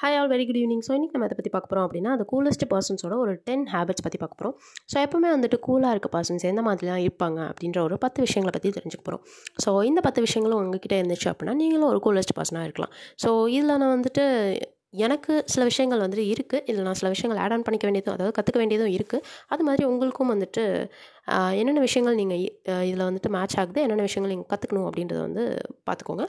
Hi all very good evening so இன்றைக்கி நம்ம அதை பற்றி பார்க்க போகிறோம் அப்படின்னா அந்த கூலஸ்ட் பர்சன்ஸோட ஒரு டென் ஹேபிட்ஸ் பற்றி பார்க்க போகிறோம் ஸோ எப்போவுமே வந்துட்டு கூலாக இருக்க பர்சன்ஸ் எந்த மாதிரிலாம் இருப்பாங்க அப்படின்ற ஒரு பத்து விஷயங்களை பற்றி தெரிஞ்சுக்க போகிறோம் ஸோ இந்த பத்து விஷயங்களும் உங்ககிட்ட இருந்துச்சு அப்படின்னா நீங்களும் ஒரு கூலஸ்ட் பர்சனாக இருக்கலாம். ஸோ இதில் நான் வந்துட்டு எனக்கு சில விஷயங்கள் வந்துட்டு இருக்குது இதில் நான் சில விஷயங்கள் ஆட் ஆன் பண்ணிக்க வேண்டியதும் அதாவது கற்றுக்க வேண்டியதும் இருக்குது அது மாதிரி உங்களுக்கும் வந்துட்டு என்னென்ன விஷயங்கள் நீங்கள் இதில் வந்துட்டு மேட்ச் ஆகுது என்னென்ன விஷயங்கள் நீங்கள் கற்றுக்கணும் அப்படின்றத வந்து பார்த்துக்கோங்க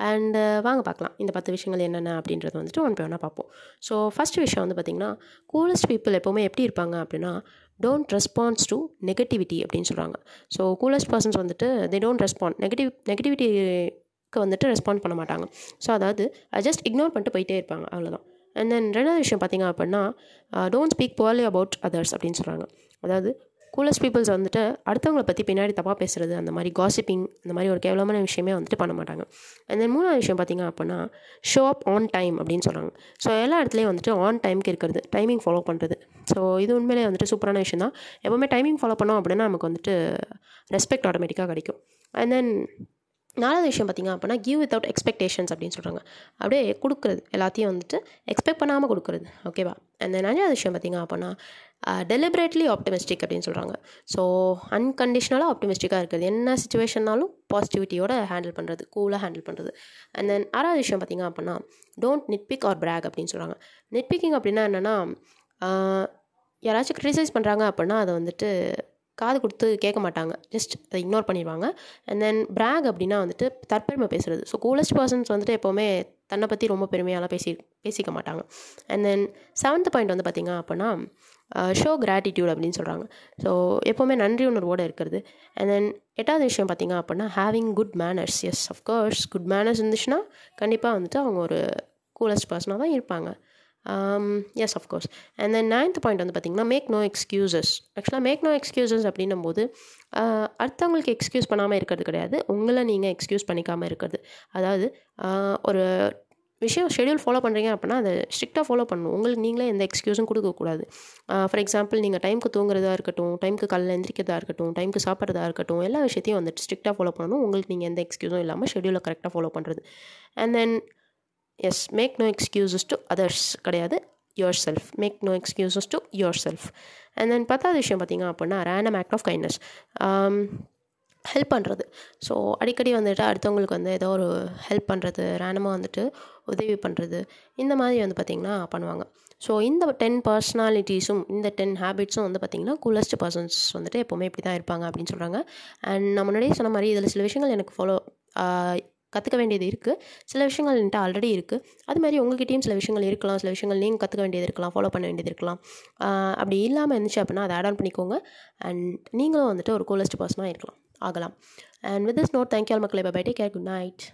அண்டு வாங்க பார்க்கலாம் இந்த பத்து விஷயங்கள் என்னென்ன அப்படின்றத வந்துட்டு ஒன் பை ஒன்னாக பார்ப்போம் ஸோ ஃபஸ்ட் விஷயம் வந்து பார்த்திங்கன்னா கூலஸ்ட் பீப்புள் எப்போவுமே எப்படி இருப்பாங்க அப்படின்னா டோன்ட் ரெஸ்பான்ஸ் டு நெகட்டிவிட்டி அப்படின்னு சொல்கிறாங்க ஸோ கூலஸ்ட் பர்சன்ஸ் வந்துட்டு they don't respond negative negativity வந்துட்டு ரெஸ்பாண்ட் பண்ண மாட்டாங்க. ஸோ அதாவது ஜஸ்ட் இக்னோர் பண்ணிட்டு போயிட்டே இருப்பாங்க. அவ்வளோதான் அண்ட் தென் ரெண்டாவது விஷயம் பார்த்தீங்க அப்படின்னா don't speak poorly about others அப்படின்னு சொல்கிறாங்க அதாவது கூலஸ்ட் பீப்புள்ஸ் வந்துட்டு அடுத்தவங்களை பற்றி பின்னாடி தப்பாக பேசுகிறது அந்த மாதிரி காசிப்பிங் இந்த மாதிரி ஒரு கேவலமான விஷயமே வந்துட்டு பண்ண மாட்டாங்க. அண்ட் தென் மூணாவது விஷயம் பார்த்தீங்க அப்படின்னா ஷோ அப் ஆன் டைம் அப்படின்னு சொல்கிறாங்க ஸோ எல்லா இடத்துலையும் வந்துட்டு ஆன் டைம்க்கு இருக்கிறது டைமிங் ஃபாலோ பண்ணுறது ஸோ இது உண்மையிலே வந்துட்டு சூப்பரான விஷயம் தான். எப்போவுமே டைமிங் ஃபாலோ பண்ணோம் அப்படின்னா நமக்கு வந்துட்டு ரெஸ்பெக்ட் ஆட்டோமேட்டிக்காக கிடைக்கும். அண்ட் தென் நாலாவது விஷயம் பார்த்திங்க அப்படின்னா கிவ் வித்தவுட் எக்ஸ்பெக்டேஷன்ஸ் அப்படின்னு சொல்கிறாங்க அப்படியே கொடுக்குறது. எல்லாத்தையும் வந்துட்டு எக்ஸ்பெக்ட் பண்ணாமல் கொடுக்குறது. ஓகேவா அந்த அஞ்சாவது விஷயம் பார்த்திங்க அப்படின்னா டெலிபரேட்லி ஆப்டிமிஸ்டிக் அப்படின்னு சொல்கிறாங்க ஸோ அன்கண்டிஷ்னலாக ஆப்டிமிஸ்டிக்காக இருக்குது என்ன சுச்சுவேஷன்னாலும் பாசிட்டிவிட்டியோட ஹேண்டில் பண்ணுறது கூலாக ஹேண்டில் பண்ணுறது அண்ட் தென் ஆறாவது விஷயம் பார்த்திங்க அப்படின்னா டோன்ட் நிட்பிக் ஆர் பிராக் அப்படின்னு சொல்கிறாங்க நிட்பிக்கிங் அப்படின்னா என்னென்னா யாராச்சும் க்ரிட்டிசைஸ் பண்ணுறாங்க அப்படின்னா அதை வந்துட்டு காது கொடுத்து கேட்க மாட்டாங்க ஜஸ்ட் அதை இக்னோர் பண்ணிடுவாங்க. அண்ட் தென் பிராக் அப்படின்னா வந்துட்டு தற்பெருமை பேசுகிறது ஸோ கூலஸ்ட் பர்சன்ஸ் வந்துட்டு எப்போவுமே தன்னை பற்றி ரொம்ப பெருமையாலாம் பேசி பேசிக்க மாட்டாங்க. அண்ட் தென் செவன்த் பாயிண்ட் வந்து பார்த்திங்க அப்படின்னா ஷோ கிராட்டிடியூட் அப்படின்னு சொல்கிறாங்க ஸோ எப்போவுமே நன்றி உணர்வோடு இருக்கிறது. அண்ட் தென் எட்டாவது விஷயம் பார்த்திங்க அப்படின்னா having good manners yes of course good manners இருந்துச்சுன்னா கண்டிப்பாக வந்துட்டு அவங்க ஒரு கூலஸ்ட் பர்சனாக தான் இருப்பாங்க. Yes of course and then ninth point வந்து பார்த்திங்கன்னா மேக் நோ எக்ஸ்கியூசஸ் ஆக்சுவலாக மேக் நோ எக்ஸ்கியூசஸ் அப்படின்னும் போது uh, அடுத்தவங்களுக்கு எக்ஸ்கியூஸ் பண்ணாமல் இருக்கிறது கிடையாது. உங்களை நீங்கள் எக்ஸ்கியூஸ் பண்ணிக்காமல் இருக்கிறது. அதாவது uh, ஒரு விஷயம் ஷெடியூல் ஃபாலோ பண்ணுறீங்க அப்படின்னா அதை ஸ்ட்ரிக்டாக ஃபாலோ பண்ணணும். உங்களுக்கு நீங்களே எந்த எக்ஸ்கியூஸும் கொடுக்கக்கூடாது ஃபார் uh, எக்ஸாம்பிள் நீங்கள் டைமுக்கு தூங்குறதா இருக்கட்டும் டைமுக்கு காலையில் எந்திரிக்கிறதா இருக்கட்டும் டைமுக்கு சாப்பிட்றதா இருக்கட்டும் எல்லா விஷயத்தையும் வந்துட்டு ஸ்ட்ரிக்டாக ஃபாலோ பண்ணணும். உங்களுக்கு நீங்கள் எந்த எக்ஸ்கியூஸும் இல்லாமல் ஷெடியூலை கரெக்டாக ஃபாலோ பண்ணுறது and then yes make no excuses to others கிடையாது. Yourself make no excuses to yourself and then பத்தாவது விஷயம் பார்த்தீங்க அப்படின்னா random act of kindness help பண்ணுறது ஸோ அடிக்கடி வந்துட்டு அடுத்தவங்களுக்கு வந்து ஏதோ ஒரு ஹெல்ப் பண்ணுறது ரேண்டமாக வந்துட்டு உதவி பண்ணுறது இந்த மாதிரி வந்து பார்த்திங்கன்னா பண்ணுவாங்க. ஸோ இந்த டென் பர்சனாலிட்டிஸும் இந்த டென் ஹேபிட்ஸும் வந்து பார்த்திங்கன்னா கூலஸ்ட் பர்சன்ஸ் வந்துட்டு எப்போவுமே இப்படி தான் இருப்பாங்க அப்படின்னு சொல்கிறாங்க அண்ட் நான் முன்னாடியே சொன்ன மாதிரி இதில் சில விஷயங்கள் எனக்கு ஃபாலோ கற்றுக்க வேண்டியது இருக்குது சில விஷயங்கள் என்கிட்ட ஆல்ரெடி இருக்குது அது மாதிரி உங்ககிட்டயும் சில விஷயங்கள் இருக்கலாம். சில விஷயங்கள் நீங்கள் கற்றுக்க வேண்டியது இருக்கலாம். ஃபாலோ பண்ண வேண்டியது இருக்கலாம். அப்படி இல்லாமல் இருந்துச்சு அப்படின்னா அதை ஆட் ஆன் பண்ணிக்கோங்க. அண்ட் நீங்களும் வந்துட்டு ஒரு கூலஸ்ட் பர்சனாக இருக்கலாம். ஆகலாம். And with this note thank you all மக்களை. Bye take care good night